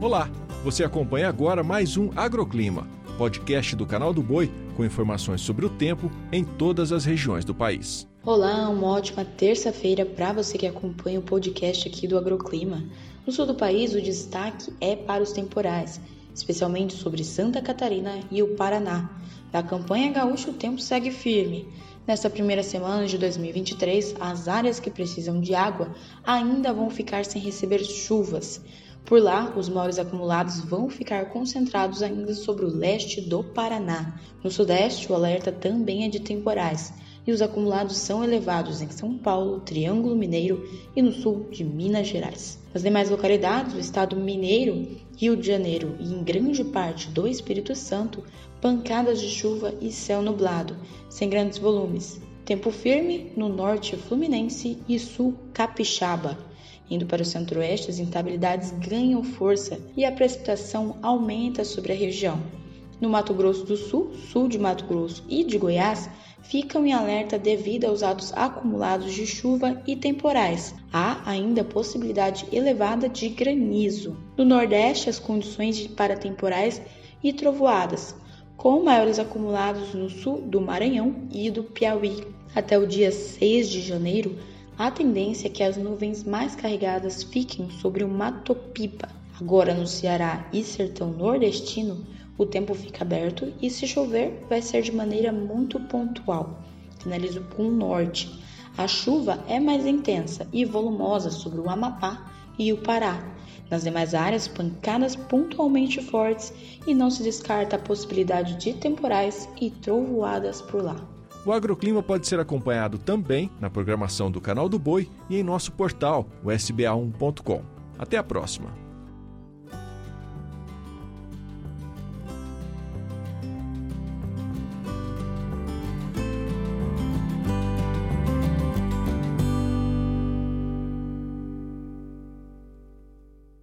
Olá, você acompanha agora mais um Agroclima, podcast do canal do Boi com informações sobre o tempo em todas as regiões do país. Olá, uma ótima terça-feira para você que acompanha o podcast aqui do Agroclima. No sul do país, o destaque é para os temporais, especialmente sobre Santa Catarina e o Paraná. Da campanha gaúcha, o tempo segue firme. Nesta primeira semana de 2023, as áreas que precisam de água ainda vão ficar sem receber chuvas. Por lá, os maiores acumulados vão ficar concentrados ainda sobre o leste do Paraná. No sudeste, o alerta também é de temporais e os acumulados são elevados em São Paulo, Triângulo Mineiro e no sul de Minas Gerais. Nas demais localidades do estado mineiro, Rio de Janeiro e em grande parte do Espírito Santo, pancadas de chuva e céu nublado, sem grandes volumes. Tempo firme no norte fluminense e sul capixaba. Indo para o centro-oeste, as instabilidades ganham força e a precipitação aumenta sobre a região. No Mato Grosso do Sul, sul de Mato Grosso e de Goiás, ficam em alerta devido aos atos acumulados de chuva e temporais. Há ainda possibilidade elevada de granizo. No Nordeste, as condições para temporais e trovoadas, com maiores acumulados no sul do Maranhão e do Piauí. Até o dia 6 de janeiro, a tendência é que as nuvens mais carregadas fiquem sobre o Mato Pipa. Agora no Ceará e sertão nordestino, o tempo fica aberto e se chover vai ser de maneira muito pontual. Finalizo com o norte. A chuva é mais intensa e volumosa sobre o Amapá e o Pará. Nas demais áreas, pancadas pontualmente fortes e não se descarta a possibilidade de temporais e trovoadas por lá. O agroclima pode ser acompanhado também na programação do Canal do Boi e em nosso portal, o sba1.com. Até a próxima!